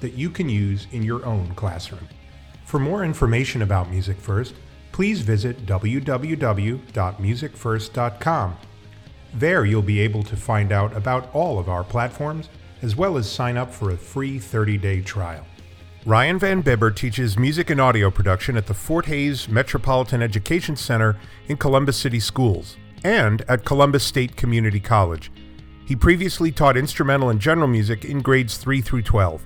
that you can use in your own classroom. For more information about MusicFirst, please visit www.musicfirst.com. There you'll be able to find out about all of our platforms as well as sign up for a free 30 day trial. Ryan Van Bibber teaches music and audio production at the Fort Hayes Metropolitan Education Center in Columbus City Schools and at Columbus State Community College. He previously taught instrumental and general music in grades 3 through 12.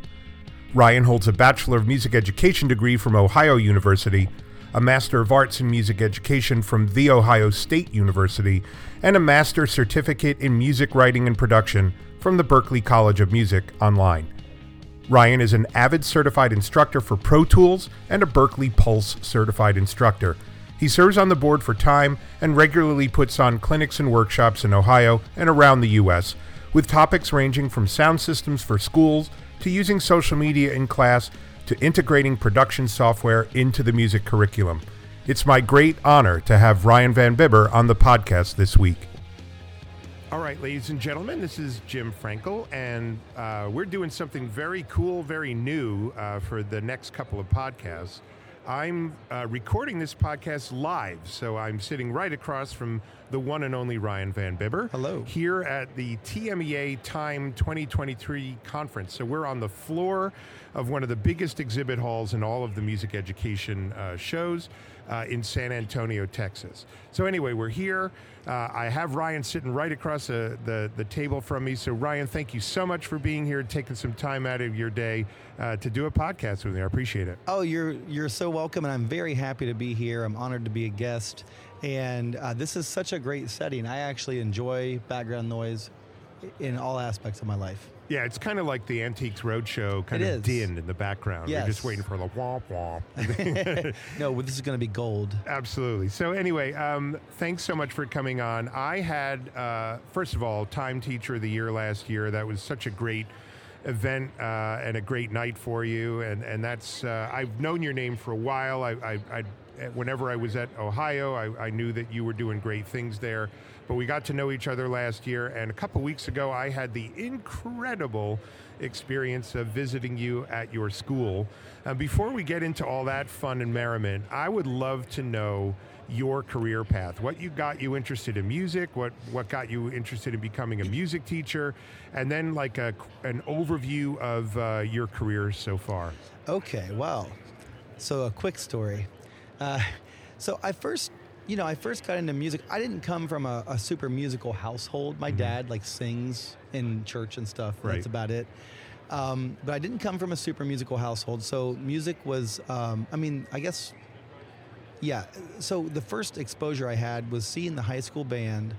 Ryan holds a Bachelor of Music Education degree from Ohio University, a Master of Arts in Music Education from The Ohio State University, and a Master Certificate in Music Writing and Production from the Berklee College of Music online. Ryan is an Avid certified instructor for Pro Tools and a Berklee Pulse certified instructor. He serves on the board for Time and regularly puts on clinics and workshops in Ohio and around the U.S., with topics ranging from sound systems for schools to using social media in class to integrating production software into the music curriculum. It's my great honor to have Ryan Van Bibber on the podcast this week. All right, ladies and gentlemen, this is Jim Frankel, and uh, we're doing something very cool, very new uh, for the next couple of podcasts. I'm uh, recording this podcast live, so I'm sitting right across from the one and only Ryan Van Bibber. Hello. Here at the TMEA Time 2023 conference. So we're on the floor of one of the biggest exhibit halls in all of the music education uh, shows uh, in San Antonio, Texas. So anyway, we're here. Uh, I have Ryan sitting right across the, the, the, table from me. So Ryan, thank you so much for being here and taking some time out of your day uh, to do a podcast with me. I appreciate it. Oh, you're you're so welcome, and I'm very happy to be here. I'm honored to be a guest, and uh, this is such a great setting. I actually enjoy background noise in all aspects of my life. Yeah, it's kind of like the Antiques Roadshow kind it of is. din in the background. Yes. You're just waiting for the womp womp. no, this is going to be gold. Absolutely. So, anyway, um, thanks so much for coming on. I had, uh, first of all, Time Teacher of the Year last year. That was such a great event uh, and a great night for you. And, and that's, uh, I've known your name for a while. I, I, I whenever I was at Ohio, I, I knew that you were doing great things there. But we got to know each other last year, and a couple weeks ago, I had the incredible experience of visiting you at your school. Uh, before we get into all that fun and merriment, I would love to know your career path. What you got you interested in music? What what got you interested in becoming a music teacher? And then like a, an overview of uh, your career so far. Okay, wow. So a quick story. Uh, so I first you know, I first got into music. I didn't come from a, a super musical household. My mm-hmm. dad like sings in church and stuff. Right. That's about it. Um, but I didn't come from a super musical household. So music was, um, I mean, I guess, yeah. So the first exposure I had was seeing the high school band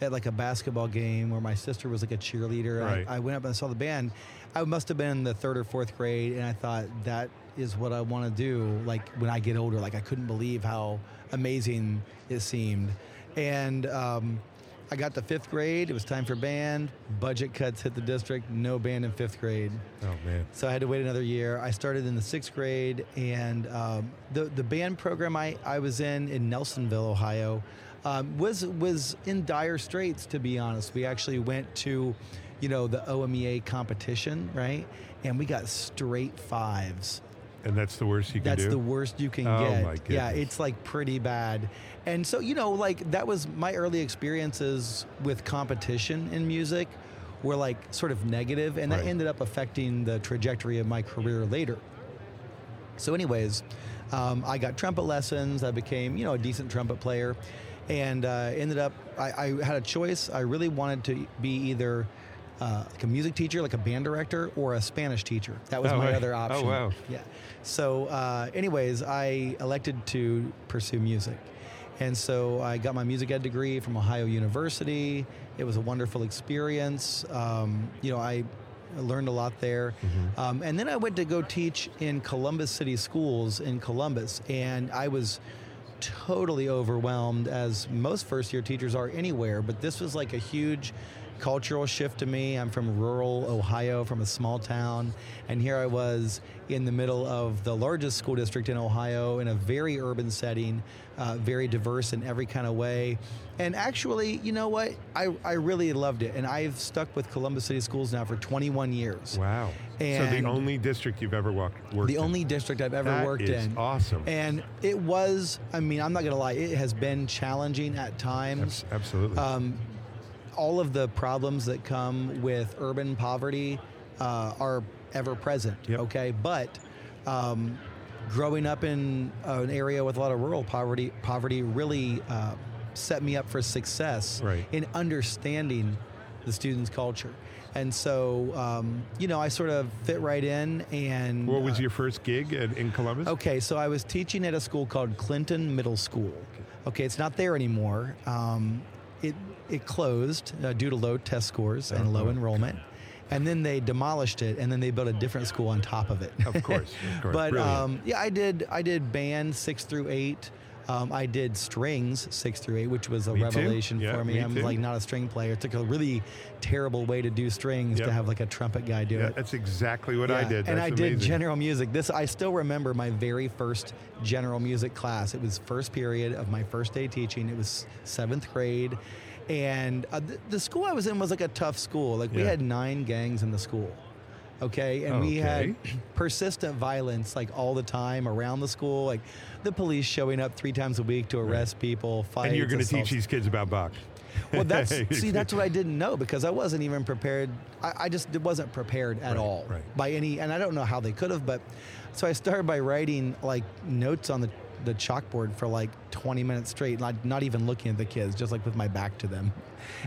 at like a basketball game where my sister was like a cheerleader. Right. I, I went up and I saw the band. I must have been in the third or fourth grade, and I thought that is what I want to do. Like when I get older, like I couldn't believe how amazing it seemed. And um, I got to fifth grade. It was time for band. Budget cuts hit the district. No band in fifth grade. Oh man! So I had to wait another year. I started in the sixth grade, and um, the the band program I, I was in in Nelsonville, Ohio, um, was was in dire straits. To be honest, we actually went to, you know, the OMEA competition, right? And we got straight fives and that's the worst you can get. that's do? the worst you can oh, get. My goodness. Yeah, it's like pretty bad. And so, you know, like that was my early experiences with competition in music were like sort of negative, and that right. ended up affecting the trajectory of my career later. So, anyways, um, I got trumpet lessons. I became, you know, a decent trumpet player, and uh, ended up. I, I had a choice. I really wanted to be either uh, like a music teacher, like a band director, or a Spanish teacher. That was oh, my right. other option. Oh wow! Yeah. So, uh, anyways, I elected to pursue music, and so I got my music ed degree from Ohio University. It was a wonderful experience. Um, you know, I I learned a lot there. Um, and then I went to go teach in Columbus City Schools in Columbus, and I was totally overwhelmed, as most first year teachers are anywhere. But this was like a huge cultural shift to me. I'm from rural Ohio, from a small town, and here I was in the middle of the largest school district in Ohio in a very urban setting, uh, very diverse in every kind of way. And actually, you know what? I, I really loved it. And I've stuck with Columbus City Schools now for 21 years. Wow. And so the only district you've ever walked, worked The in. only district I've ever That worked is in. awesome. And it was, I mean, I'm not going to lie, it has been challenging at times. Abs- absolutely. Um, all of the problems that come with urban poverty uh, are ever present. Yep. Okay, but um, growing up in an area with a lot of rural poverty, poverty really uh, set me up for success Right. in understanding the students' culture. And so, um, you know, I sort of fit right in. And what was uh, your first gig at, in Columbus? Okay, so I was teaching at a school called Clinton Middle School. Okay, it's not there anymore. Um, it it closed uh, due to low test scores and low Uh-huh. enrollment, and then they demolished it, and then they built a different school on top of it. Of course, of course. but um, yeah, I did I did band six through eight. Um, I did strings six through eight, which was a Me revelation Yeah, for me. me I'm too. like not a string player. It took a really terrible way to do strings Yep. to have like a trumpet guy do yeah, it. that's exactly what I Yeah, did. And That's I did general music. This I still remember my very first general music class. It was first period of my first day teaching. It was seventh grade, and uh, th- the school I was in was like a tough school. Like we Yeah. had nine gangs in the school. Okay, and we had persistent violence like all the time around the school, like the police showing up three times a week to arrest people, fights. And you're going to teach these kids about Bach. Well, that's see, that's what I didn't know because I wasn't even prepared. I, I just wasn't prepared at Right, all right. by any, and I don't know how they could have. But so I started by writing like notes on the the chalkboard for like 20 minutes straight, like not even looking at the kids, just like with my back to them.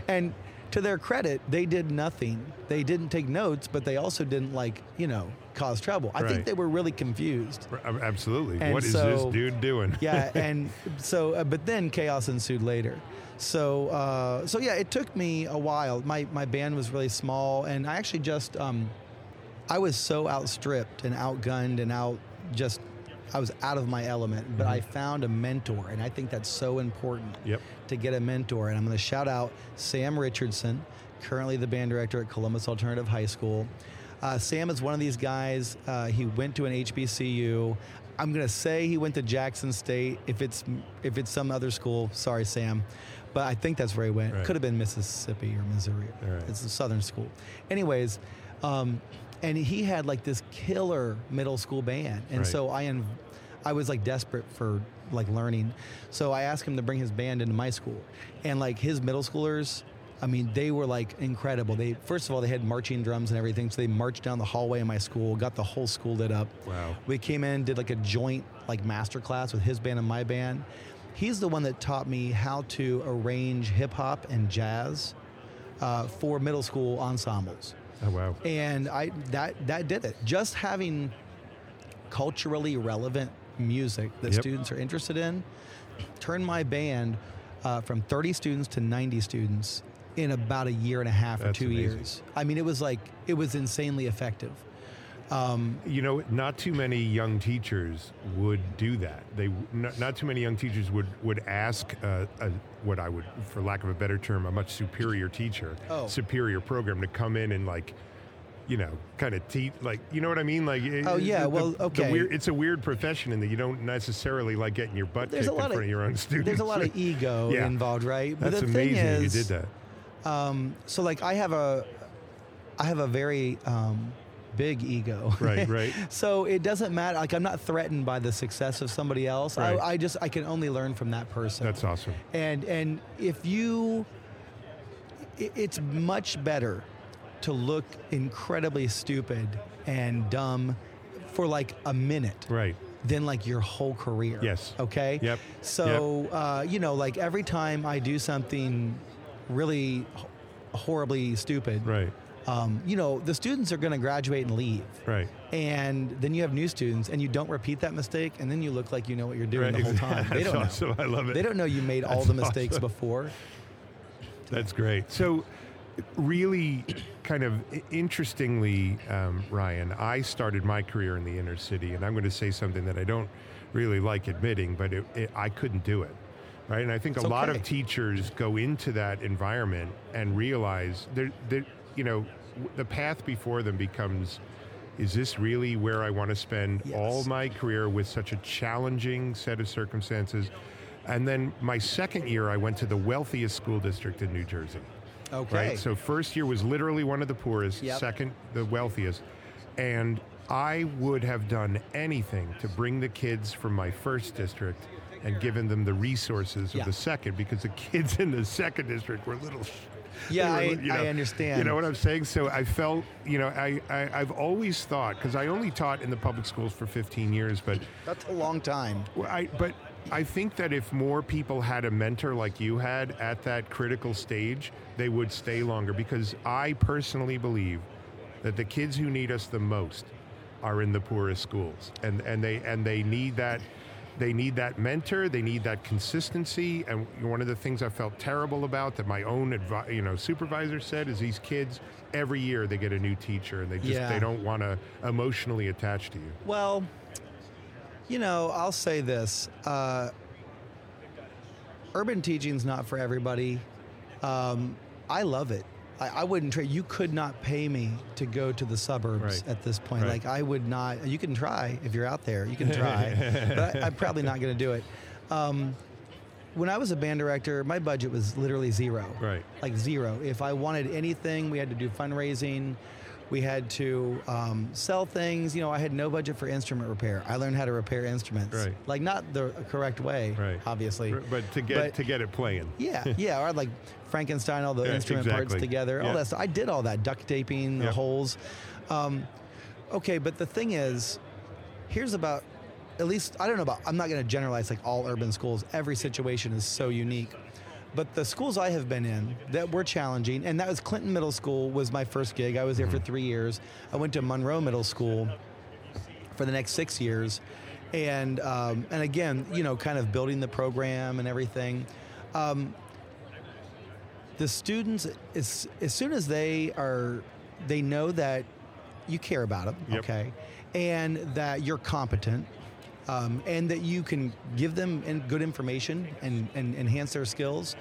And to their credit, they did nothing. They didn't take notes, but they also didn't like you know cause trouble. I Right. think they were really confused. Absolutely. And what is so- this dude doing? yeah, and so, uh, but then chaos ensued later. So, uh, so yeah, it took me a while. My my band was really small, and I actually just, um, I was so outstripped and outgunned and out just. I was out of my element, but I found a mentor, and I think that's so important Yep. to get a mentor. And I'm going to shout out Sam Richardson, currently the band director at Columbus Alternative High School. Uh, Sam is one of these guys. Uh, he went to an HBCU. I'm going to say he went to Jackson State. If it's if it's some other school, sorry, Sam, but I think that's where he went. Right. Could have been Mississippi or Missouri. Right. It's a Southern school. Anyways. Um, and he had like this killer middle school band, and Right. so I inv- I was like desperate for like learning. So I asked him to bring his band into my school. And like his middle schoolers, I mean, they were like incredible. They first of all they had marching drums and everything. So they marched down the hallway in my school, got the whole school lit up. Wow. We came in, did like a joint like master class with his band and my band. He's the one that taught me how to arrange hip hop and jazz uh, for middle school ensembles Oh, wow. and I that that did it. Just having culturally relevant music that Yep. students are interested in turned my band uh, from 30 students to 90 students in about a year and a half or two amazing. years. I mean, it was like it was insanely effective. Um, You know, not too many young teachers would do that. They not, not too many young teachers would would ask uh, a, what I would, for lack of a better term, a much superior teacher, Oh. superior program to come in and like, you know, kind of teach. Like, you know what I mean? Like, Oh, yeah, the- well, okay. weird, it's a weird profession in that you don't necessarily like getting your butt there's kicked in front of of your own students. there's a lot of ego Yeah. involved, right? But That's the thing amazing that is, you did that. Um, so like I have a, I have a very um, big ego. Right, right. so it doesn't matter. Like I'm not threatened by the success of somebody else. Right. I, I just I can only learn from that person. That's awesome. and and if you, it's much better to look incredibly stupid and dumb for like a minute Right. than like your whole career. Yes. Okay. Yep. So uh, you know, like every time I do something really horribly stupid, Right. Um, you know, the students are going to graduate and leave. Right. And then you have new students, and you don't repeat that mistake, and then you look like you know what you're doing Right. the whole time. They don't know. awesome. I love it. They don't know you made all the mistakes awesome. before. That's great. So, really, kind of interestingly, um, Ryan, I started my career in the inner city, and I'm going to say something that I don't really like admitting, but it, it, I couldn't do it. Right, and I think It's a lot okay. of teachers go into that environment and realize that, that you know, the path before them becomes, is this really where I want to spend Yes. all my career with such a challenging set of circumstances? And then my second year, I went to the wealthiest school district in New Jersey. Okay. Right. So first year was literally one of the poorest. Yep. Second, the wealthiest. And I would have done anything to bring the kids from my first district and given them the resources Yeah. of the second because the kids in the second district were little. Yeah, they I- were, you I understand. You know what I'm saying? So I felt, you know, I, I I've always thought because I only taught in the public schools for 15 years, but That's a long time. well, I, but I think that if more people had a mentor like you had at that critical stage, they would stay longer because I personally believe that the kids who need us the most are in the poorest schools. And, and, they, and they need that. They need that mentor. They need that consistency. And one of the things I felt terrible about that my own advi- you know supervisor said is these kids every year they get a new teacher and they just Yeah. they don't want to emotionally attach to you. Well, you know, I'll say this: uh, urban teaching's not for everybody. Um, I love it. I, I wouldn't trade. You could not pay me to go to the suburbs Right. at this point. Right. Like I would not. You can try if you're out there. You can try, but I, I'm probably not going to do it. Um, when I was a band director, my budget was literally zero. Right. Like zero. If I wanted anything, we had to do fundraising. We had to um, sell things. You know, I had no budget for instrument repair. I learned how to repair instruments. Right. Like not the correct way, Right. obviously. But to get But- to get it playing. Yeah, yeah. Or like Frankenstein all the Yeah, instrument parts exactly. together. All that stuff. I did all that duct taping, the Yeah. holes. Um, okay, but the thing is, here's about at least I don't know about. I'm not going to generalize like all urban schools. Every situation is so unique. But the schools I have been in that were challenging, and that was Clinton Middle School was my first gig. I was there for three years. I went to Monroe Middle School for the next six years, and um, and again, you know, kind of building the program and everything. Um, the students, as, as soon as they are, they know that you care about them, Yep. okay, and that you're competent, um, and that you can give them in good information and, and enhance their skills.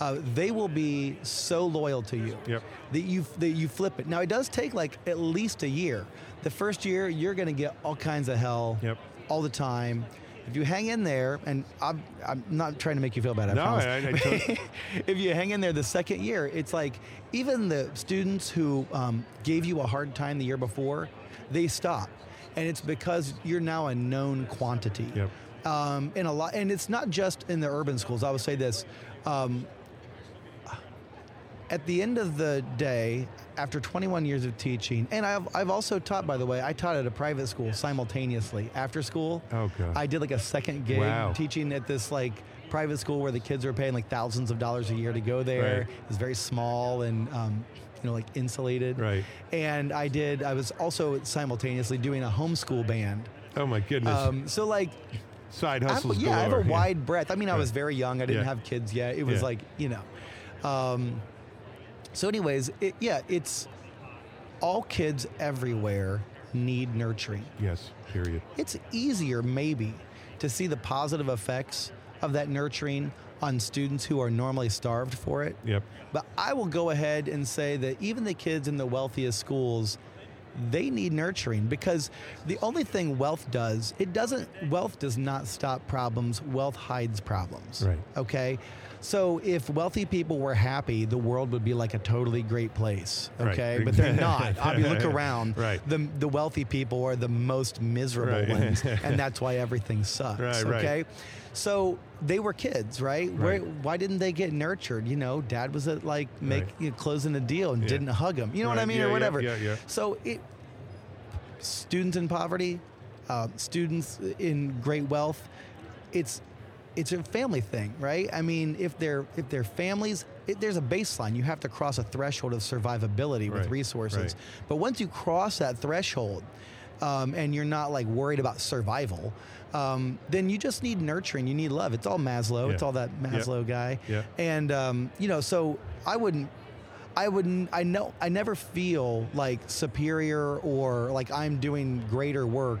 Uh, they will be so loyal to you Yep. that you that you flip it. Now it does take like at least a year. The first year you're going to get all kinds of hell Yep. all the time. If you hang in there, and I'm, I'm not trying to make you feel bad. I No, promise. I- I tot- if you hang in there the second year, it's like even the students who um, gave you a hard time the year before, they stop, and it's because you're now a known quantity. Yep. Um, in a lot, and it's not just in the urban schools. I would say this. Um, at the end of the day, after 21 years of teaching, and I've, I've also taught, by the way, I taught at a private school simultaneously after school. Oh, God. I did like a second gig Wow. teaching at this like private school where the kids are paying like thousands of dollars a year to go there. Right. It's very small and um, you know like insulated. Right. And I did. I was also simultaneously doing a homeschool band. Oh my goodness. Um, so like Side I have, hustles yeah, I have a galore. wide breadth. I mean, I was very young. I didn't Yeah. have kids yet. It was Yeah. like, you know. Um, so, anyways, it, yeah, it's all kids everywhere need nurturing. Yes. Period. It's easier, maybe, to see the positive effects of that nurturing on students who are normally starved for it. Yep. But I will go ahead and say that even the kids in the wealthiest schools, they need nurturing because the only thing wealth does, it doesn't, wealth does not stop problems, wealth hides problems. Right. Okay? So if wealthy people were happy, the world would be like a totally great place. Right. Okay? But they're not. I mean, look around. Right. The, the wealthy people are the most miserable Right. ones, and that's why everything sucks. Right, right. okay? So they were kids, right? Where, Right. why didn't they get nurtured? You know, dad was at like make Right. you know, closing a deal and Yeah. didn't hug him. You know what I mean, Yeah, or whatever. yeah, yeah. So it, students in poverty, uh, students in great wealth, it's it's a family thing, right? I mean, if they're if they're families, it, there's a baseline. You have to cross a threshold of survivability with Right, resources. right. But once you cross that threshold, um, and you're not like worried about survival, um, then you just need nurturing. You need love. It's all Maslow. It's all that Yep. Maslow guy. Yeah. And um, you know, so I wouldn't. I wouldn't. I know. I never feel like superior or like I'm doing greater work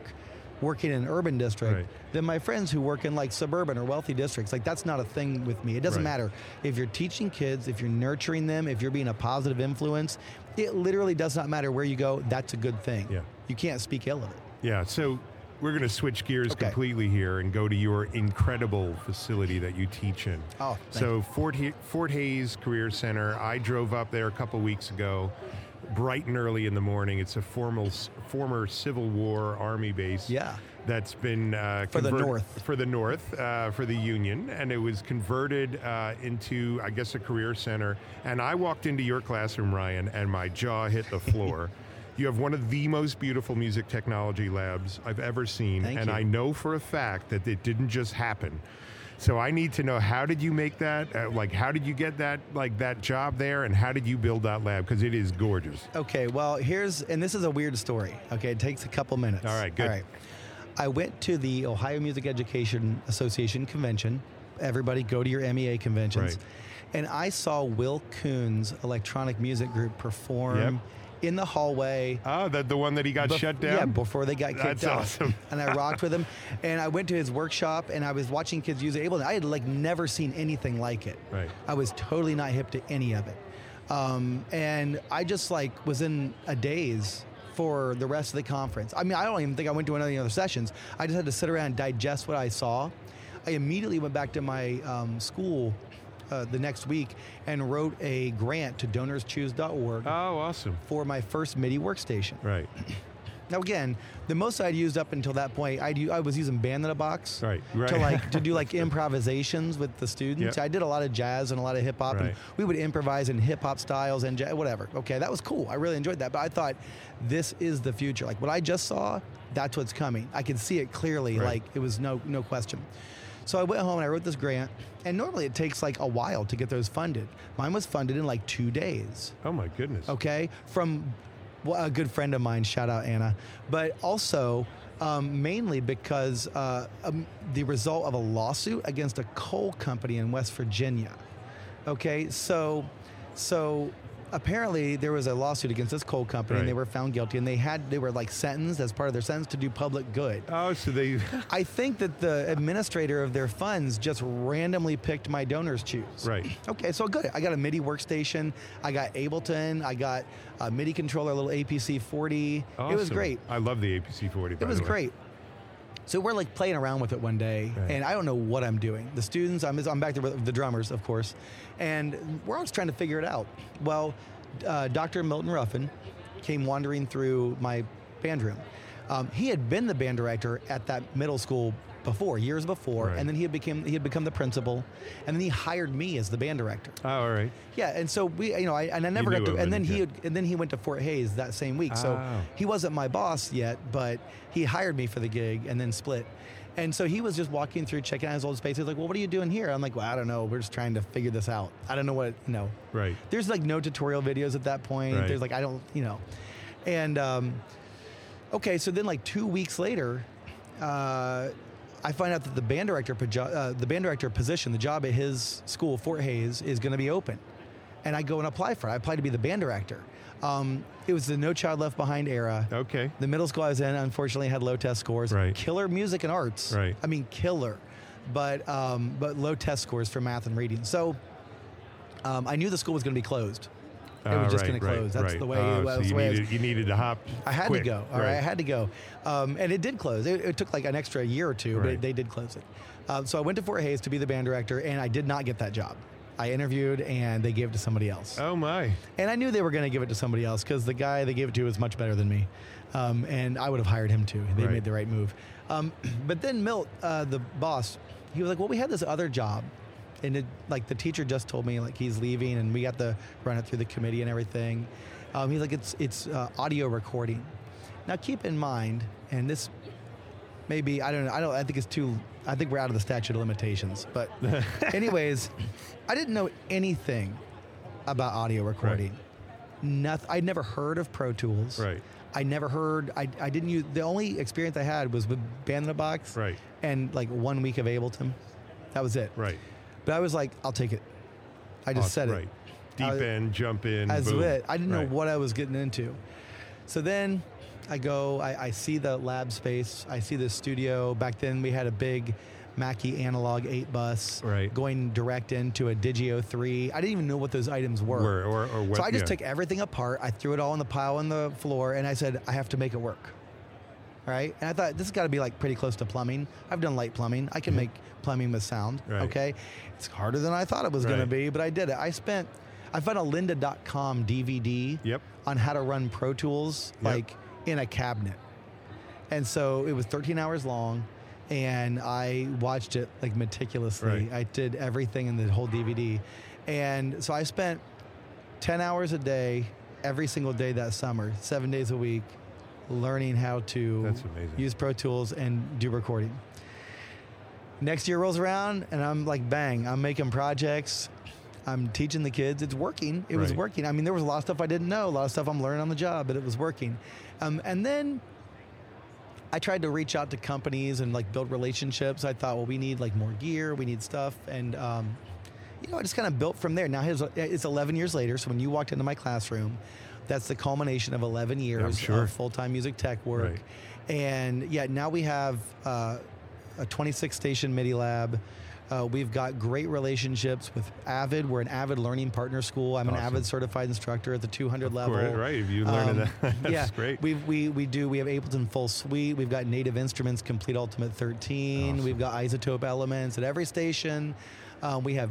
working in an urban district Right. than my friends who work in like suburban or wealthy districts. Like that's not a thing with me. It doesn't Right. matter if you're teaching kids, if you're nurturing them, if you're being a positive influence. It literally does not matter where you go. That's a good thing. Yeah. You can't speak ill of it. Yeah, so we're going to switch gears Okay. completely here and go to your incredible facility that you teach in. Oh, thank so Fort Ha- Fort Hayes Career Center. I drove up there a couple weeks ago, bright and early in the morning. It's a formal former Civil War Army base. Yeah. That's been uh, For the North. for the North uh, for the Union, and it was converted uh, into, I guess, a career center. And I walked into your classroom, Ryan, and my jaw hit the floor. you have one of the most beautiful music technology labs I've ever seen, Thank and you. I know for a fact that it didn't just happen. So I need to know how did you make that? Uh, like, how did you get that like that job there, and how did you build that lab? Because it is gorgeous. Okay, well, here's, and this is a weird story. Okay, it takes a couple minutes. All right, good. All right. I went to the Ohio Music Education Association convention. Everybody go to your MEA conventions. Right. And I saw Will Kuhn's electronic music group perform Yep. In the hallway. Oh, that the one that he got bef- shut down. Yeah, before they got kicked That's out. awesome. and I rocked with him. And I went to his workshop and I was watching kids use Ableton. I had like never seen anything like it. Right. I was totally not hip to any of it. Um, and I just like was in a daze for the rest of the conference. I mean, I don't even think I went to any other sessions. I just had to sit around and digest what I saw. I immediately went back to my um, school uh, the next week and wrote a grant to donorschoose.org oh, awesome. for my first MIDI workstation. Right. Now again, the most I'd used up until that point, I'd, I was using Band in a Box Right, right. to like to do like improvisations with the students. Yep. I did a lot of jazz and a lot of hip hop, Right. and we would improvise in hip hop styles and jazz, whatever. Okay, that was cool. I really enjoyed that. But I thought this is the future. Like what I just saw, that's what's coming. I could see it clearly. Right. Like it was no no question. So I went home and I wrote this grant, and normally it takes like a while to get those funded. Mine was funded in like two days Oh my goodness. okay, from well, a good friend of mine, shout out Anna, but also um, mainly because uh, um, the result of a lawsuit against a coal company in West Virginia. Okay, so so apparently there was a lawsuit against this coal company and they were found guilty and they had they were like sentenced as part of their sentence to do public good. Oh, so they. I think that the administrator of their funds just randomly picked my donors choose. Right. Okay, so good. I got a MIDI workstation. I got Ableton. I got a MIDI controller, a little APC 40. It was great. I love the APC 40. It was great. So we're like playing around with it one day, Right. and I don't know what I'm doing. The students, I'm, I'm back there with the drummers, of course, and we're all just trying to figure it out. Well, uh, Dr. Milton Ruffin came wandering through my band room. Um, he had been the band director at that middle school before, years before, Right. and then he had become he had become the principal, and then he hired me as the band director. Oh, all right. Yeah, and so we, you know, I, and I never got to, and then he, had, and then he went to Fort Hayes that same week. So Oh. he wasn't my boss yet, but he hired me for the gig and then split. And so he was just walking through, checking out his old space. He's like, "Well, what are you doing here?" I'm like, "Well, I don't know. We're just trying to figure this out. I don't know what, you know." Right. There's like no tutorial videos at that point. Right. There's like I don't, you know, and um, okay. So then like two weeks later, uh, I find out that the band director, uh, the band director position, the job at his school, Fort Hayes, is going to be open, and I go and apply for it. I apply to be the band director. Um, it was the No Child Left Behind era. Okay. The middle school I was in, unfortunately, had low test scores. Right. Killer music and arts. Right. I mean, killer, but um, but low test scores for math and reading. So um, I knew the school was going to be closed. It was Ah, just right, going to right, close. That's right. the way. Oh, it, so you was- needed, you needed to hop. I had quick. to go. All right. I had to go, um, and it did close. It, it took like an extra year or two, Right. but they did close it. Um, so I went to Fort Hayes to be the band director, and I did not get that job. I interviewed, and they gave it to somebody else. Oh my. And I knew they were going to give it to somebody else because the guy they gave it to was much better than me, um, and I would have hired him too. They Right. made the right move. Um, but then Milt, uh, the boss, he was like, "Well, we had this other job." And it, like the teacher just told me like he's leaving and we got to run it through the committee and everything. Um, he's like it's it's uh, audio recording. Now keep in mind, and this maybe I don't know. I don't. I think it's too. I think we're out of the statute of limitations. But anyways, I didn't know anything about audio recording. Nothing. I'd never heard of Pro Tools. Right. I never heard. I, I didn't use. The only experience I had was with Band in a Box. Right. And like one week of Ableton. That was it. Right. But I was like, I'll take it. I just said it. Right. deep I end, jump in. That's boom. it. I didn't Right. know what I was getting into. So then I go, I, I see the lab space, I see the studio. Back then we had a big Mackie analog 8 bus Right. going direct into a Digi 003. I didn't even know what those items were. Were, or, or what, so I just yeah. took everything apart. I threw it all in the pile on the floor, and I said, I have to make it work. Right. And I thought this has got to be like pretty close to plumbing. I've done light plumbing. I can make plumbing with sound. Mm-hmm. Right. Okay. It's harder than I thought it was going to be, but I did it. I spent, I found a lynda.com DVD Yep. on how to run Pro Tools Yep. like in a cabinet. And so it was 13 hours long and I watched it like meticulously. Right. I did everything in the whole DVD. And so I spent 10 hours a day every single day that summer, 7 days a week learning how to use Pro Tools and do recording. Next year rolls around and I'm like bang, I'm making projects. I'm teaching the kids. It's working. It was working. I mean, there was a lot of stuff I didn't know, a lot of stuff I'm learning on the job, but it was working. Um, and then I tried to reach out to companies and like build relationships. I thought, well, we need like more gear, we need stuff, and um, you know, I just kind of built from there. Now it's 11 years later, so when you walked into my classroom, that's the culmination of 11 years sure. of full-time music tech work. Right. And yeah, now we have uh, a 26 station MIDI lab. Uh, we've got great relationships with Avid. We're an Avid Learning Partner School. I'm an Avid certified instructor at the 200 level. Right, right. If you learn Um, that, that's yeah, great. We we we do. We have Ableton Full Suite. We've got Native Instruments Complete Ultimate 13. Awesome. We've got iZotope Elements at every station. Um, we have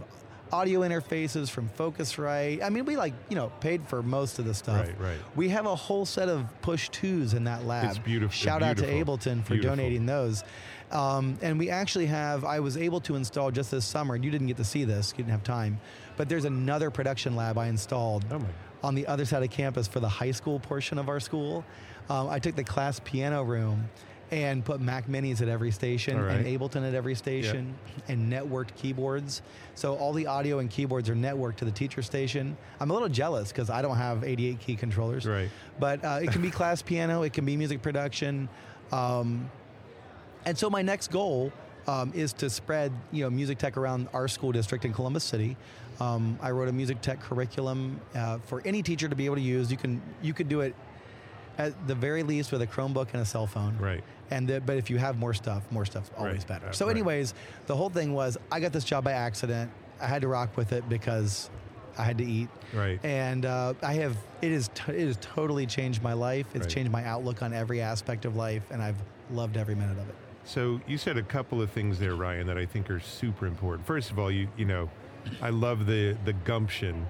audio interfaces from Focusrite. I mean, we like you know paid for most of the stuff. Right, right. We have a whole set of push twos in that lab. It's beautiful- Shout out to. Ableton for Beautiful. donating those. Um, and we actually have. I was able to install just this summer, and you didn't get to see this. You didn't have time. But there's another production lab I installed Oh my. on the other side of campus for the high school portion of our school. Um, I took the class piano room and put Mac Minis at every station All and. Ableton at every station and networked keyboards. So all the audio and keyboards are networked to the teacher station. I'm a little jealous because I don't have 88 key controllers. Right. But uh, it can be class piano, it can be music production. Um, and so my next goal um, is to spread you know music tech around our school district in Columbus City. Um, I wrote a music tech curriculum uh, for any teacher to be able to use. You can you could do it at the very least with a Chromebook and a cell phone. Right. And the, but if you have more stuff, more stuff's always Right. better. So, right. anyways, the whole thing was I got this job by accident. I had to rock with it because I had to eat. Right. And uh, I have it is t- it has totally changed my life. It's Right. changed my outlook on every aspect of life, and I've loved every minute of it. So you said a couple of things there, Ryan, that I think are super important. First of all, you you know, I love the the gumption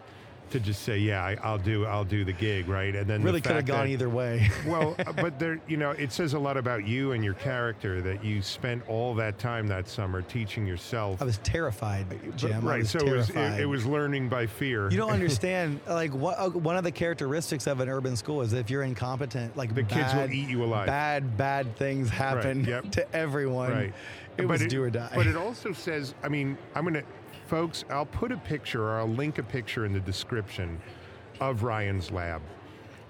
to just say, yeah, I, I'll do I'll do the gig, right? And then the Really could have gone that- either way. well, uh, but there, you know, it says a lot about you and your character that you spent all that time that summer teaching yourself. I was terrified, Jim. I right. so it was, it, it was learning by fear. You don't understand. like what, uh, one of the characteristics of an urban school is if you're incompetent, like The kids will eat you alive. Bad, bad things happen yep. to everyone. Right. It But was do or die. But it also says, I mean, I'm going to, folks, I'll put a picture or I'll link a picture in the description of Ryan's lab.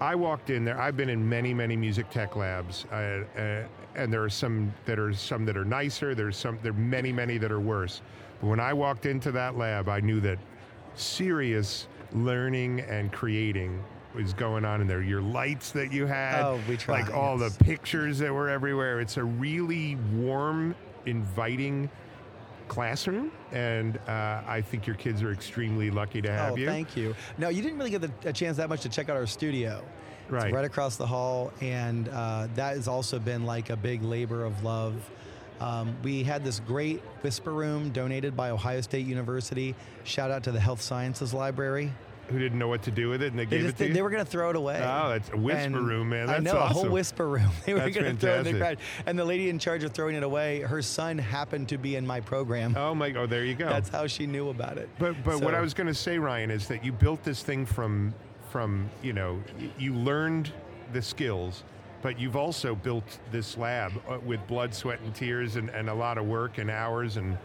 I walked in there. I've been in many, many music tech labs, uh, uh, and there are some that are some that are nicer. There's some. There are many, many that are worse. But when I walked into that lab, I knew that serious learning and creating was going on in there. Your lights that you had, Oh, we like all the pictures that were everywhere. It's a really warm, inviting classroom, and uh, I think your kids are extremely lucky to have oh, you. thank you. No, you didn't really get the, a chance that much to check out our studio. Right. It's right across the hall, and uh, that has also been like a big labor of love. Um, we had this great whisper room donated by Ohio State University. Shout out to the Health Sciences Library. Who didn't know what to do with it, and they, They gave just it to they, you. they were going to throw it away. Oh, that's a whisper And room, man. I That's know a whole whisper room. They were going to throw it in the crowd, and the lady in charge of throwing it away, her son happened to be in my program. oh my! Oh, there you go. That's how she knew about it. But but what I was going to say, Ryan, is that you built this thing from from you know you learned the skills, but you've also built this lab uh, with blood, sweat, and tears, and, and a lot of work and hours and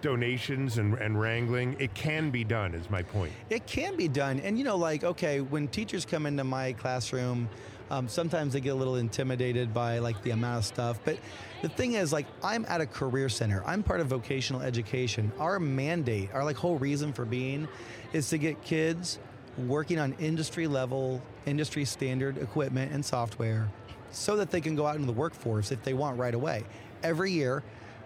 donations and, and wrangling. It can be done. Is my point. It can be done. And you know, like, okay, when teachers come into my classroom, um, sometimes they get a little intimidated by like the amount of stuff. But the thing is, like, I'm at a career center. I'm part of vocational education. Our mandate, our like whole reason for being, is to get kids working on industry level, industry standard equipment and software so that they can go out into the workforce if they want right away. Every year,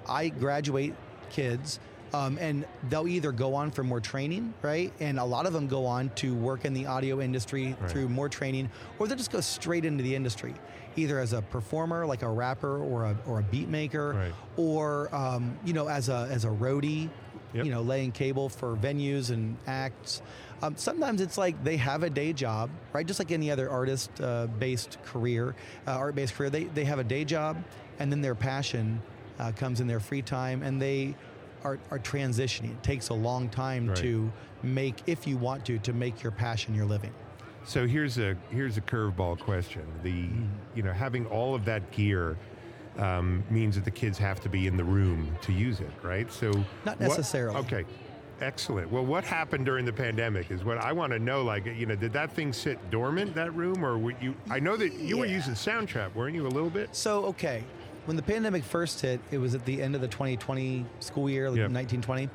I graduate kids. Um, and they'll either go on for more training, right? And a lot of them go on to work in the audio industry Right. through more training, or they'll just go straight into the industry, either as a performer, like a rapper or a, or a beat maker, Right. or um, you know, as a as a roadie, Yep. you know, laying cable for venues and acts. Um, sometimes it's like they have a day job, right? Just like any other artist-based career, uh, art-based career, they they have a day job, and then their passion uh, comes in their free time, and they are, are transitioning. It takes a long time Right. to make, if you want to, to make your passion your living. So here's a here's a curveball question. The Mm-hmm. you know having all of that gear um, means that the kids have to be in the room to use it, right? So Not what- necessarily. okay, excellent. Well, what happened during the pandemic is what I want to know. Like you know, did that thing sit dormant that room, or were you? I know that you were Yeah. using Soundtrap, weren't you? A little bit. So, okay, when the pandemic first hit, it was at the end of the 2020 school year, like Yep. 1920.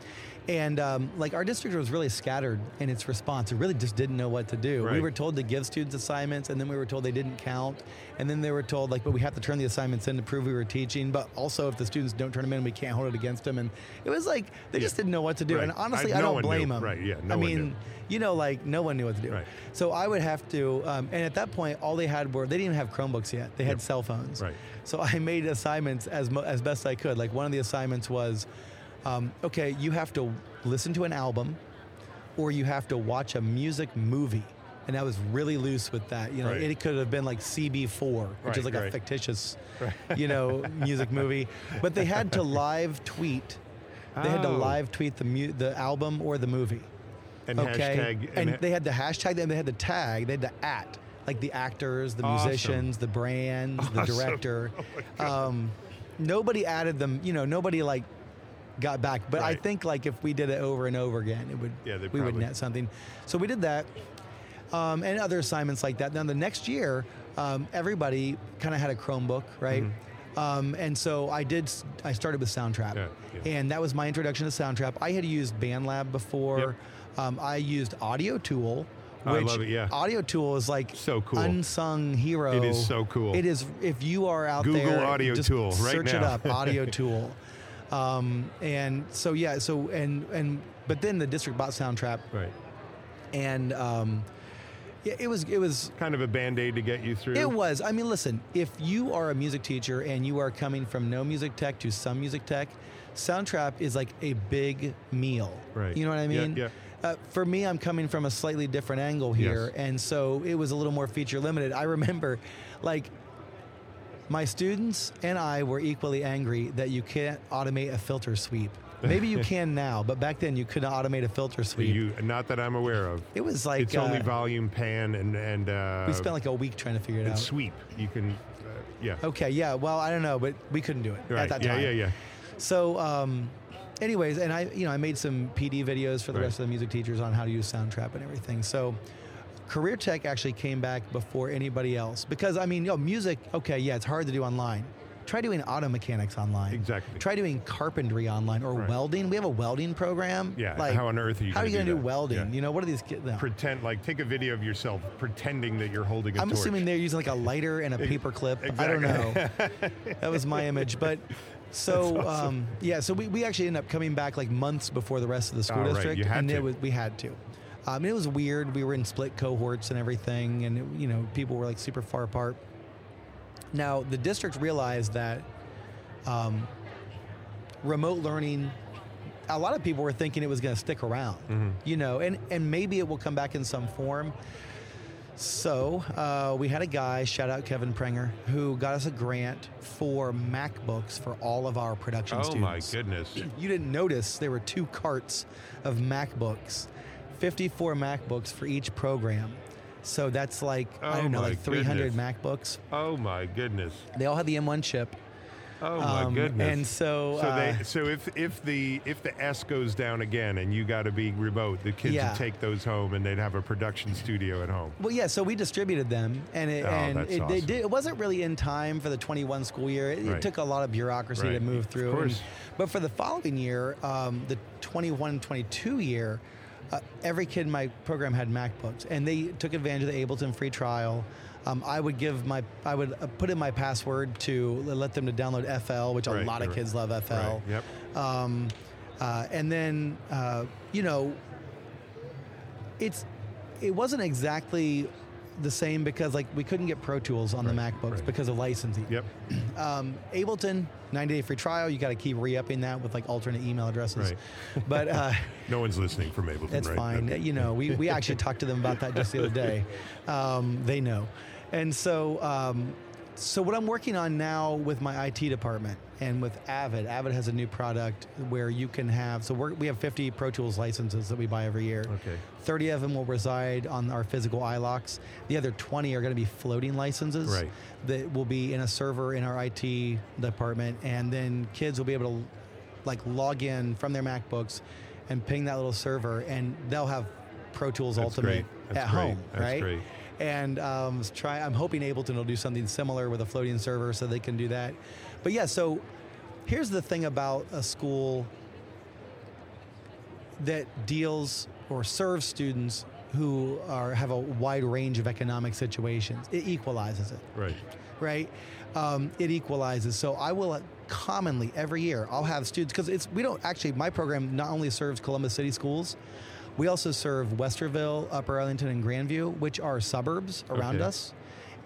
And um, like our district was really scattered in its response. It really just didn't know what to do. We were told to give students assignments, and then we were told they didn't count. And then they were told, like, but we have to turn the assignments in to prove we were teaching. But also, if the students don't turn them in, we can't hold it against them. And it was like, they just didn't know what to do. Right. And honestly, I- I, no don't blame knew. them. Right, yeah, no I mean, you know, like, no one knew what to do. Right. So I would have to, um, and at that point, all they had were, they didn't even have Chromebooks yet. They had Yep. cell phones. Right. So I made assignments as mo- as best I could. Like one of the assignments was, um, okay, you have to listen to an album, or you have to watch a music movie. And I was really loose with that. You know, Right. it could have been like CB4, which Right, is like a right. fictitious, you know, music movie. But they had to live tweet. They had to Oh. live tweet the mu- the album or the movie And okay. hashtag and ha- they had the hashtag them, they had the tag, they had the at, like the actors, the Awesome. musicians, the brands, the director. Oh um, nobody added them, you know, nobody like got back. But I think like if we did it over and over again, it would Yeah, we would net something. So we did that. Um, and other assignments like that. Now the next year, um, everybody kind of had a Chromebook, right? Um, and so I did. I started with Soundtrap, Mm-hmm. Yeah, yeah. and that was my introduction to Soundtrap. I had used BandLab before. Um, I used Audio Tool. Oh, I Which love it, yeah. Audio Tool is like So cool. unsung hero. It is so cool. It is. If you are out Google there, Audio just Tool right search it up. Audio Tool. Um, and so yeah. So and and but then the district bought Soundtrap, right. and um, yeah, it was it was Kind of a band aid to get you through. it was. I mean, listen, if you are a music teacher and you are coming from no music tech to some music tech, Soundtrap is like a big meal. Right. You know what I Yeah, mean? yeah. Uh, for me, I'm coming from a slightly different angle here, Yes. and so it was a little more feature limited. I remember, like, my students and I were equally angry that you can't automate a filter sweep. Maybe you can now, but back then you couldn't automate a filter sweep. You, not that I'm aware of. it was like it's only uh, volume, pan, and and uh, we spent like a week trying to figure it and out. sweep. You can, uh, yeah. Okay, yeah. Well, I don't know, but we couldn't do it right. at that yeah, time. yeah, yeah. So, um, anyways, and I, you know, I made some PD videos for the Right. rest of the music teachers on how to use Soundtrap and everything. So, Career Tech actually came back before anybody else because I mean, you know, music. Okay, yeah, it's hard to do online. Try doing auto mechanics online. Exactly. Try doing carpentry online or Right. welding. We have a welding program. Yeah, Like, how on earth are you How are you do gonna do, welding? Yeah. You know, what are these kids? No. Pretend like take a video of yourself pretending that you're holding a I'm torch. assuming they're using like a lighter and a paper clip. I don't know. That was my image. But so awesome. um, yeah, so we, we actually ended up coming back like months before the rest of the school Oh, right. district, You had and to. it was we had to. Um, it was weird. We were in split cohorts and everything, and it, you know people were like super far apart. Now the district realized that um, remote learning. A lot of people were thinking it was going to stick around, Mm-hmm. you know, and and maybe it will come back in some form. So uh, we had a guy, shout out Kevin Prenger, who got us a grant for MacBooks for all of our production oh my goodness. You didn't notice there were two carts of MacBooks, 54 MacBooks for each program. So that's like I Oh don't know, like 300 goodness. MacBooks. Oh my goodness. They all had the M1 chip. Oh my Um, goodness. And so, So uh, they, so if if the if the S goes down again and you got to be remote, the kids Yeah. would take those home and they'd have a production studio at home. Well, yeah. So we distributed them, and it, Oh, and it, awesome. did, it wasn't really in time for the 21 school year. It, it took a lot of bureaucracy to Right. move Of through. course. And- but for the following year, um, the 21-22 year, uh, every kid in my program had MacBooks, and they took advantage of the Ableton free trial. Um, I would give my, I would uh, put in my password to let them to download FL, which a lot of right. kids love FL. Right, yep. Um, uh, and then, uh, you know, it's it wasn't exactly the same because like we couldn't get Pro Tools on the MacBooks right. because of licensing. Yep. Um, Ableton, 90 day free trial. You got to keep re-upping that with like alternate email addresses. Right. But uh, No one's listening from Ableton, that's right? fine. Okay. You know, we, we actually talked to them about that just the other day. Um, they know. And so, um, so what I'm working on now with my IT department and with Avid, Avid has a new product where you can have, so we're, we have 50 Pro Tools licenses that we buy every year. Okay. 30 of them will reside on our physical iLoks. The other 20 are going to be floating licenses Right. that will be in a server in our IT department, and then kids will be able to like log in from their MacBooks and ping that little server, and they'll have Pro Tools That's Ultimate great. That's at great. home, That's right? great. And um, try. I'm hoping Ableton will do something similar with a floating server, so they can do that. But yeah, so here's the thing about a school that deals or serves students who are have a wide range of economic situations. It equalizes it Right. right? Um, it equalizes. So I will commonly every year I'll have students because it's we don't actually my program not only serves Columbus City schools, we also serve Westerville, Upper Arlington, and Grandview, which are suburbs around Okay. us.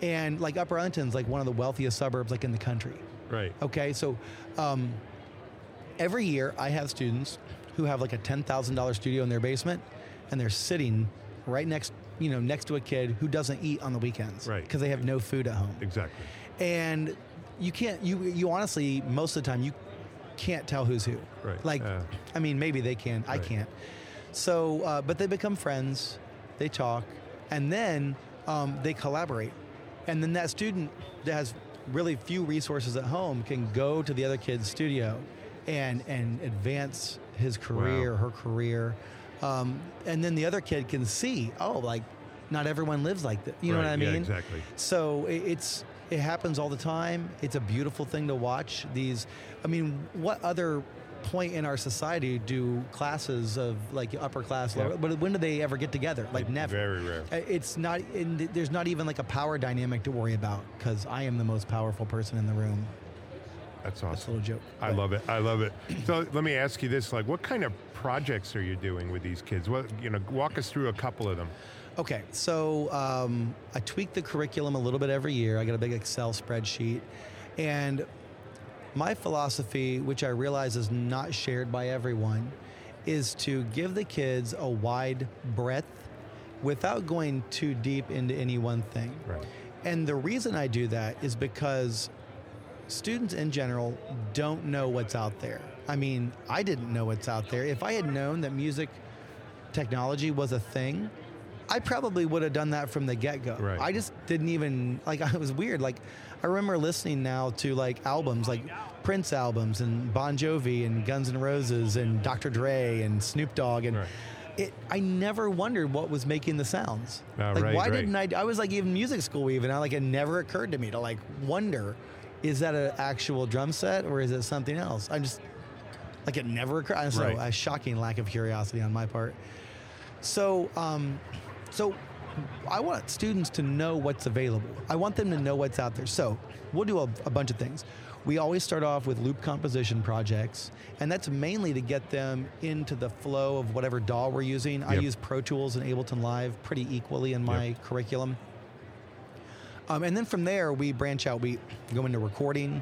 And like Upper Arlington's like one of the wealthiest suburbs like in the country. Right. Okay, so um, every year I have students who have like a ten thousand dollar studio in their basement, and they're sitting right next, you know, next to a kid who doesn't eat on the weekends, Right. Because they have no food at home, Exactly. and you can't, you you honestly most of the time you can't tell who's who, Right. Like, Uh, I mean, maybe they can, I can't. So, uh, but they become friends, they talk, and then um, they collaborate. And then that student that has really few resources at home can go to the other kid's studio and, and advance his career, Wow. her career. Um, and then the other kid can see, oh, like, not everyone lives like that. You know what I mean? Yeah, exactly. So it- it's it happens all the time. It's a beautiful thing to watch. These, I mean, what other point in our society do classes of like upper class, lower, but when do they ever get together? Like never. Very rare. Uh, It's not. There's not even like a power dynamic to worry about because I am the most powerful person in the room. That's That's a awesome. little joke. I but- love it. I love it. So let me ask you this: like, what kind of projects are you doing with these kids? What you know, walk us through a couple of them. Okay, so um, I tweak the curriculum a little bit every year. I got a big Excel spreadsheet. And my philosophy, which I realize is not shared by everyone, is to give the kids a wide breadth without going too deep into any one thing. Right. And the reason I do that is because students in general don't know what's out there. I mean, I didn't know what's out there. If I had known that music technology was a thing, I probably would have done that from the get go. Right. I just didn't even, like, I was weird. Like, I remember listening now to like albums, like Prince albums and Bon Jovi and Guns N' Roses and Dr. Dre and Snoop Dogg. And Right. it, I never wondered what was making the sounds. Ah, like, right, why right. didn't I? I was like even music school even. I like it never occurred to me to like wonder, is that an actual drum set or is it something else? I'm just like it never occurred. So Right. a shocking lack of curiosity on my part. So, um, so I want students to know what's available. I want them to know what's out there. So we'll do a, a bunch of things. We always start off with loop composition projects, and that's mainly to get them into the flow of whatever DAW we're using. I use Pro Tools and Ableton Live pretty equally in my curriculum. Um, and then from there, we branch out. We go into recording,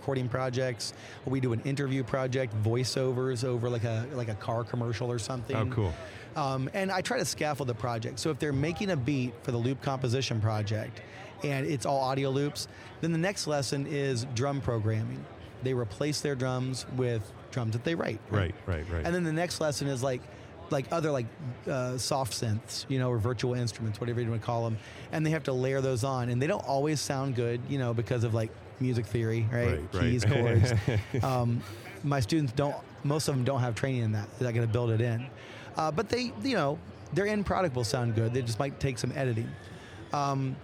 recording projects. We do an interview project, voiceovers over like a like a car commercial or something. Oh, cool. Um, and I try to scaffold the project. So if they're making a beat for the loop composition project, and it's all audio loops, then the next lesson is drum programming. They replace their drums with drums that they write. Right. Right. Right. And then the next lesson is like like other like uh, soft synths, you know, or virtual instruments, whatever you want to call them, and they have to layer those on, and they don't always sound good, you know, because of like music theory, right? Right, right. Keys, chords. um, my students don't. Most of them don't have training in that. They're not going to build it in, uh, but they, you know, their end product will sound good. They just might take some editing. Um,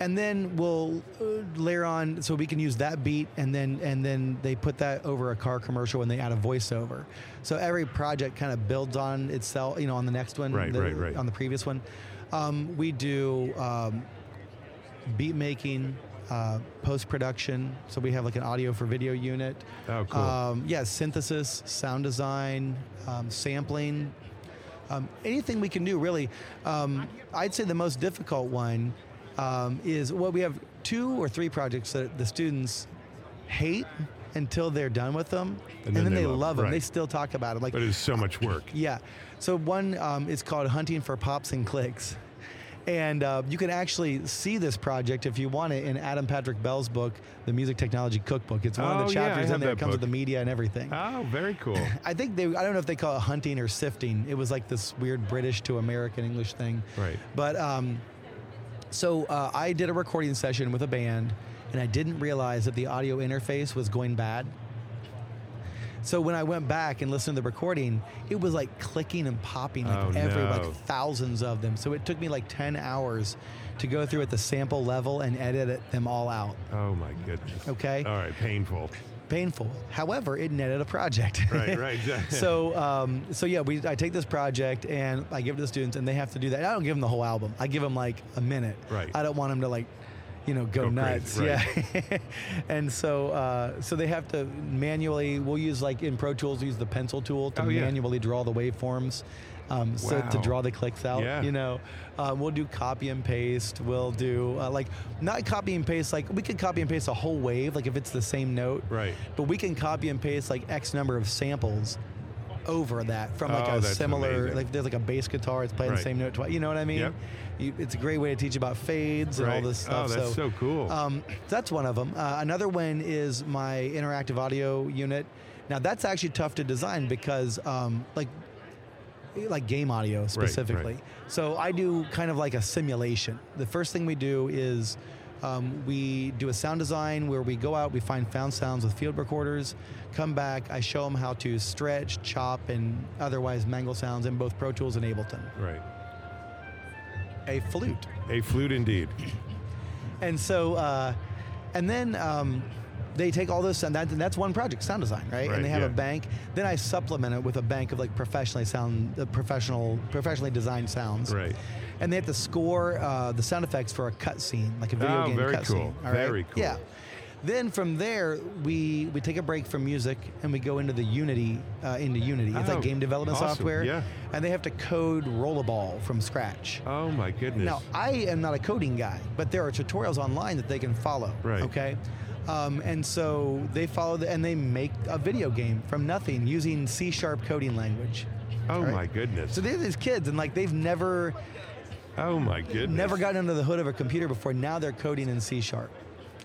and then we'll uh, layer on so we can use that beat and then and then they put that over a car commercial and they add a voiceover so every project kind of builds on itself you know on the next one Right, the- right, right. on the previous one um, we do um, beat making uh, post production so we have like an audio for video unit Oh, cool. um, yeah synthesis sound design um, sampling um, anything we can do really um, i'd say the most difficult one um, is well we have two or three projects that the students hate until they're done with them and, then, they, love them right. they still talk about it like but it's so much work. yeah. So one um, is called Hunting for Pops and Clicks. And uh, you can actually see this project if you want it in Adam Patrick Bell's book, The Music Technology Cookbook. It's one Oh, of the chapters have in there. that It comes with the media and everything. Oh, very cool. I think they, I don't know if they call it hunting or sifting. It was like this weird British to American English thing. Right. But um, so uh, I did a recording session with a band, and I didn't realize that the audio interface was going bad. So when I went back and listened to the recording, it was like clicking and popping like Oh, every no. like thousands of them. So it took me like 10 hours to go through at the sample level and edit it, them all out. Oh my goodness. Okay. All right, painful. Painful. However, it netted a project. Right, right, exactly. so, um, so yeah, we I take this project and I give it to the students, and they have to do that. I don't give them the whole album. I give them like a minute. Right. I don't want them to like, you know, go, Go nuts. crazy, Yeah. and so, uh, so they have to manually. We'll use like in Pro Tools, we use the pencil tool to Oh, yeah. manually draw the waveforms. Um, so to draw the clicks out, Yeah. you know, um, we'll do copy and paste. We'll do uh, like not copy and paste. Like we could copy and paste a whole wave, like if it's the same note, Right. but we can copy and paste like X number of samples over that from like Oh, a similar, amazing. like there's like a bass guitar, it's playing Right. the same note twice. You know what I mean? Yep. You, it's a great way to teach about fades and all this stuff. Oh, that's so cool. Um, that's one of them. Uh, another one is my interactive audio unit. Now that's actually tough to design because um, like like game audio specifically. So I do kind of like a simulation. The first thing we do is um, we do a sound design where we go out, we find found sounds with field recorders, come back, I show them how to stretch, chop, and otherwise mangle sounds in both Pro Tools and Ableton. Right. A flute. A flute indeed. And so, uh, and then um, they take all those, and that, and that's one project, sound design, right? Right, and they have yeah. a bank. Then I supplement it with a bank of like professionally sound, uh, professional, professionally designed sounds. Right. And they have to score uh, the sound effects for a cut scene, like a video Oh, game very cut cool. scene. all Very cool. Yeah. Then from there, we we take a break from music and we go into the Unity, uh, into Unity. It's Oh, like game development awesome. software. Yeah. And they have to code Roll-a-Ball from scratch. Oh my goodness. Now, I am not a coding guy, but there are tutorials online that they can follow. Right. Okay. Um, and so they follow the, and they make a video game from nothing using C sharp coding language. oh right. my goodness. So they're these kids, and like they've never, oh my goodness. never gotten under the hood of a computer before. Now they're coding in C sharp,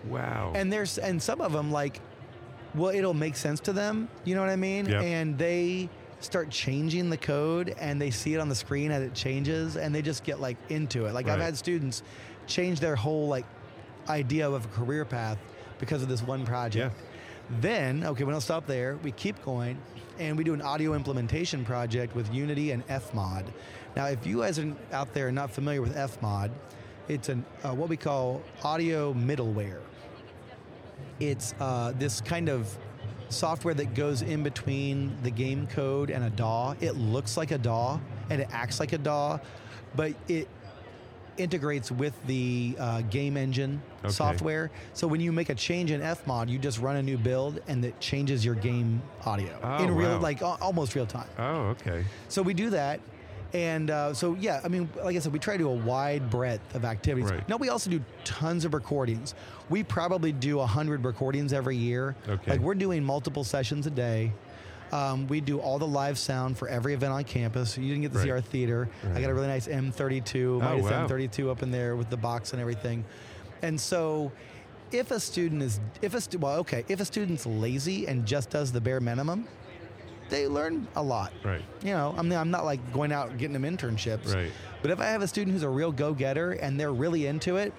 Wow. and there's and some of them like, well, it'll make sense to them. You know what I mean? Yep. And they start changing the code, and they see it on the screen as it changes, and they just get like into it. Like I've had students change their whole like idea of a career path because of this one project. Then, okay, we don't stop there. We keep going, and we do an audio implementation project with Unity and Fmod. Now, if you guys are out there not familiar with Fmod, it's an uh, what we call audio middleware. It's uh, this kind of software that goes in between the game code and a DAW. It looks like a DAW and it acts like a DAW, but it integrates with the uh, game engine Okay. software. So when you make a change in Fmod, you just run a new build and it changes your game audio Oh, in real, wow. like al- almost real time. oh, okay. So we do that. And uh, so, yeah, I mean, like I said, we try to do a wide breadth of activities. Right. Now, we also do tons of recordings. We probably do 100 recordings every year. Okay. Like, we're doing multiple sessions a day. Um, we do all the live sound for every event on campus. You didn't get to see our theater. I got a really nice M32, Midas wow. M32 up in there with the box and everything. And so, if a student is, if a stu- well, okay, if a student's lazy and just does the bare minimum, they learn a lot. Right. You know, I mean, I'm not like going out and getting them internships. Right. But if I have a student who's a real go-getter and they're really into it,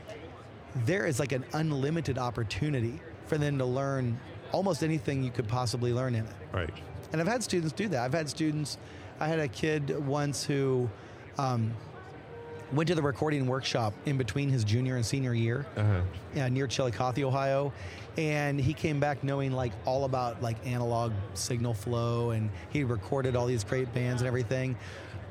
there is like an unlimited opportunity for them to learn almost anything you could possibly learn in it. Right. And I've had students do that. I've had students. I had a kid once who um, went to the recording workshop in between his junior and senior year Uh-huh. uh, near Chillicothe, Ohio, and he came back knowing like all about like analog signal flow, and he recorded all these great bands and everything.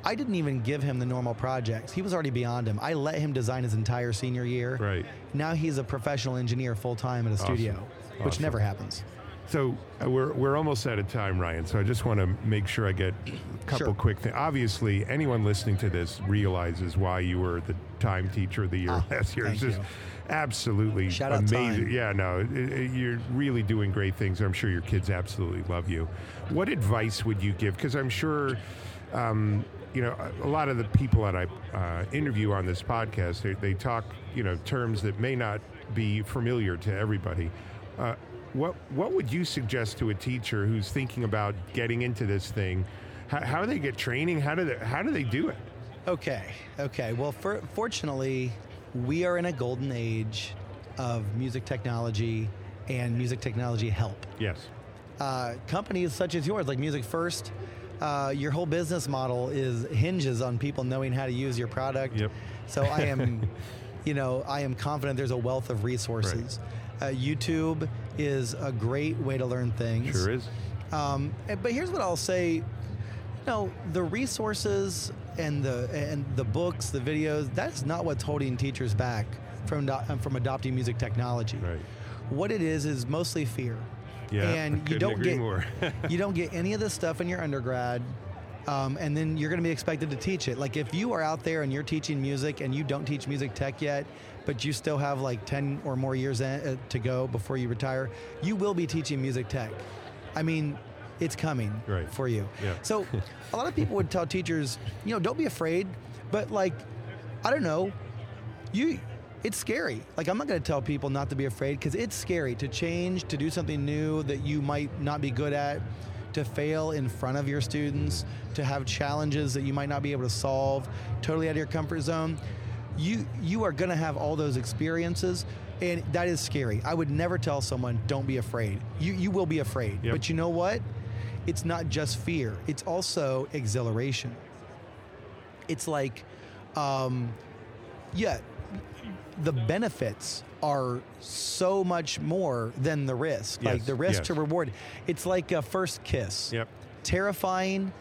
I didn't even give him the normal projects. He was already beyond him. I let him design his entire senior year. Right. Now he's a professional engineer full time at a studio, which Awesome. never happens. So uh, we're, we're almost out of TI:ME, Ryan. So I just want to make sure I get a couple Sure. quick things. Obviously, anyone listening to this realizes why you were the time teacher of the year Ah, last year. It's thank just you. absolutely Shout out amazing. Time. Yeah, no, it- it- you're really doing great things. I'm sure your kids absolutely love you. What advice would you give? Because I'm sure. Um, you know, a- a lot of the people that I uh, interview on this podcast, they, they talk, you know, terms that may not be familiar to everybody. Uh, what what would you suggest to a teacher who's thinking about getting into this thing? How, how do they get training? How do they how do they do it? Okay, okay. Well, for, fortunately, we are in a golden age of music technology and music technology help. Yes. uh, companies such as yours, like MusicFirst, uh, your whole business model is hinges on people knowing how to use your product. Yep. So I am, you know, I am confident there's a wealth of resources. Uh, YouTube is a great way to learn things. Sure is. Um, but here's what I'll say. You know, the resources and the and the books, the videos, that's not what's holding teachers back from from adopting music technology. Right. What it is is mostly fear. Yeah, and you don't get you don't get any of this stuff in your undergrad. Um, and then you're going to be expected to teach it. Like if you are out there and you're teaching music and you don't teach music tech yet, but you still have like 10 or more years in, uh, to go before you retire, you will be teaching music tech. I mean, it's coming Right. for you. Yeah. So a lot of people would tell teachers, you know, don't be afraid, but like, I don't know, you it's scary like i'm not going to tell people not to be afraid because it's scary to change to do something new that you might not be good at to fail in front of your students to have challenges that you might not be able to solve totally out of your comfort zone you you are going to have all those experiences and that is scary. I would never tell someone don't be afraid. You you will be afraid. Yep. but you know what? It's not just fear. It's also exhilaration. It's like um, yeah, the benefits are so much more than the risk. like the risk yes. to reward. It's like a first kiss. Yep. Terrifying,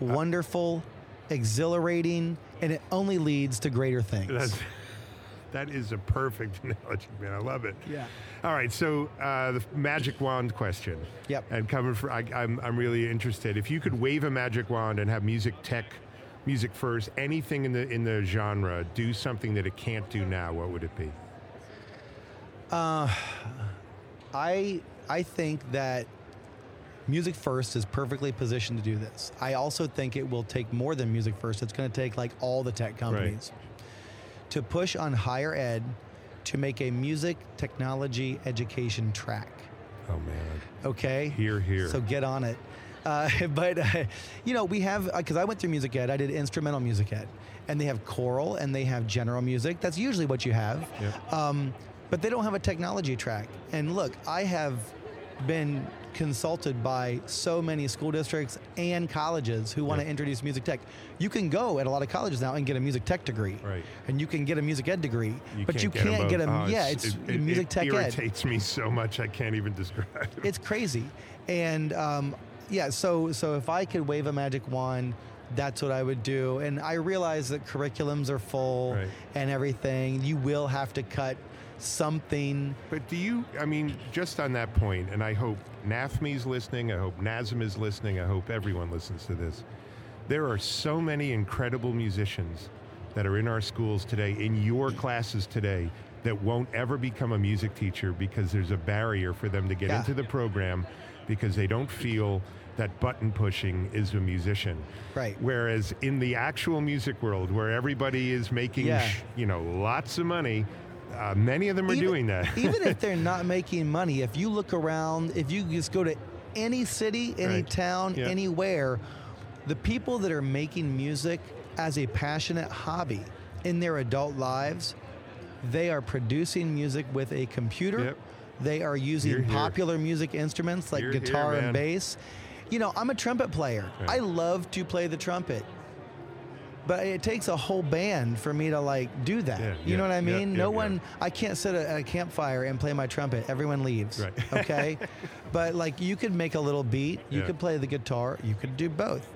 wonderful, exhilarating, and it only leads to greater things. That's, that is a perfect analogy, man. I love it. Yeah. All right, so uh, the magic wand question. Yep. And coming from, I, I'm, I'm really interested. If you could wave a magic wand and have music tech, MusicFirst, anything in the in the genre, do something that it can't do now, what would it be? I I think that MusicFirst is perfectly positioned to do this. I also think it will take more than MusicFirst. It's going to take like all the tech companies to push on higher ed to make a music technology education track. Oh man, Okay. here, here. So get on it. Uh, but uh, you know, we have because I went through music ed. I did instrumental music ed, and they have choral and they have general music. That's usually what you have. Yep. Um, but they don't have a technology track. And look, I have been consulted by so many school districts and colleges who want to introduce music tech. You can go at a lot of colleges now and get a music tech degree, Right. And you can get a music ed degree, You but you get can't get a. Oh, yeah. It's, it, it- music it tech ed irritates me so much I can't even describe. it. it's crazy and um, yeah so so if i could wave a magic wand that's what i would do and i realize that curriculums are full Right. and everything you will have to cut something But do you, I mean, just on that point, and I hope NAFME's listening, I hope NASM is listening, I hope everyone listens to this. There are so many incredible musicians that are in our schools today, in your classes today, that won't ever become a music teacher because there's a barrier for them to get Yeah. into the program because they don't feel that button pushing is a musician. Right. Whereas in the actual music world, where everybody is making, Yeah. sh- you know, lots of money, uh, many of them are even, doing that. even if they're not making money if you look around if you just go to any city any Right. town Yeah. anywhere the people that are making music as a passionate hobby in their adult lives they are producing music with a computer Yep. they are using popular music instruments like hear, guitar man. and bass you know i'm a trumpet player Right. i love to play the trumpet but it takes a whole band for me to like do that. Yeah, you yeah, know what I mean? yeah, no yeah. one. I can't sit at a campfire and play my trumpet. Everyone leaves. Right. Okay. but like you could make a little beat. You Yeah. could play the guitar. You could do both.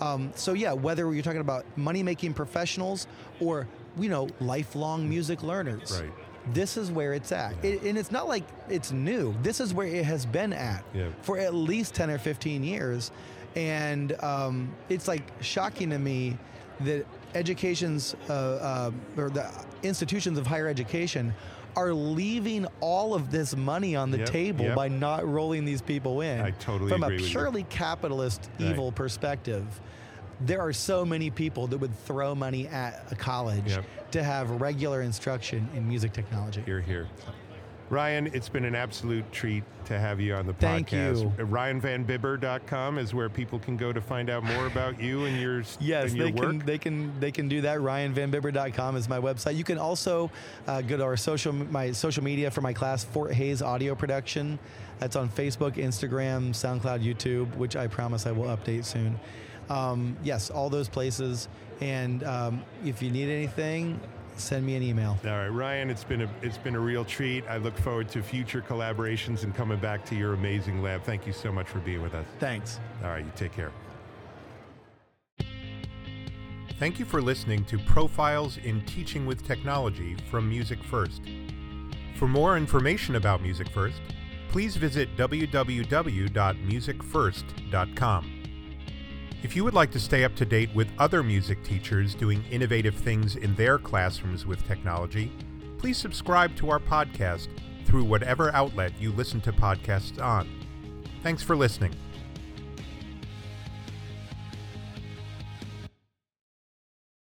Um, so yeah, whether you're talking about money making professionals or you know lifelong music learners. Right. This is where it's at. It, and it's not like it's new. This is where it has been at Yeah. for at least 10 or 15 years. And um, it's like shocking to me that education's, uh, uh, or the institutions of higher education are leaving all of this money on the Yep, table yep. by not rolling these people in. I totally From agree a with you. purely capitalist, Right. evil perspective, there are so many people that would throw money at a college Yep. to have regular instruction in music technology. Here, here. Ryan, it's been an absolute treat to have you on the Thank podcast. you. Uh, RyanVanBibber.com is where people can go to find out more about you and your Yes, and your they work. can. They can. They can do that. RyanVanBibber.com is my website. You can also uh, go to our social, my social media for my class, Fort Hayes Audio Production. That's on Facebook, Instagram, SoundCloud, YouTube, which I promise I will update soon. Um, yes, all those places. And um, if you need anything, send me an email. All right, Ryan, it's been a it's been a real treat. I look forward to future collaborations and coming back to your amazing lab. Thank you so much for being with us. Thanks. All right, you take care. Thank you for listening to Profiles in Teaching with Technology from MusicFirst. For more information about MusicFirst, please visit www.musicfirst.com. If you would like to stay up to date with other music teachers doing innovative things in their classrooms with technology, please subscribe to our podcast through whatever outlet you listen to podcasts on. Thanks for listening.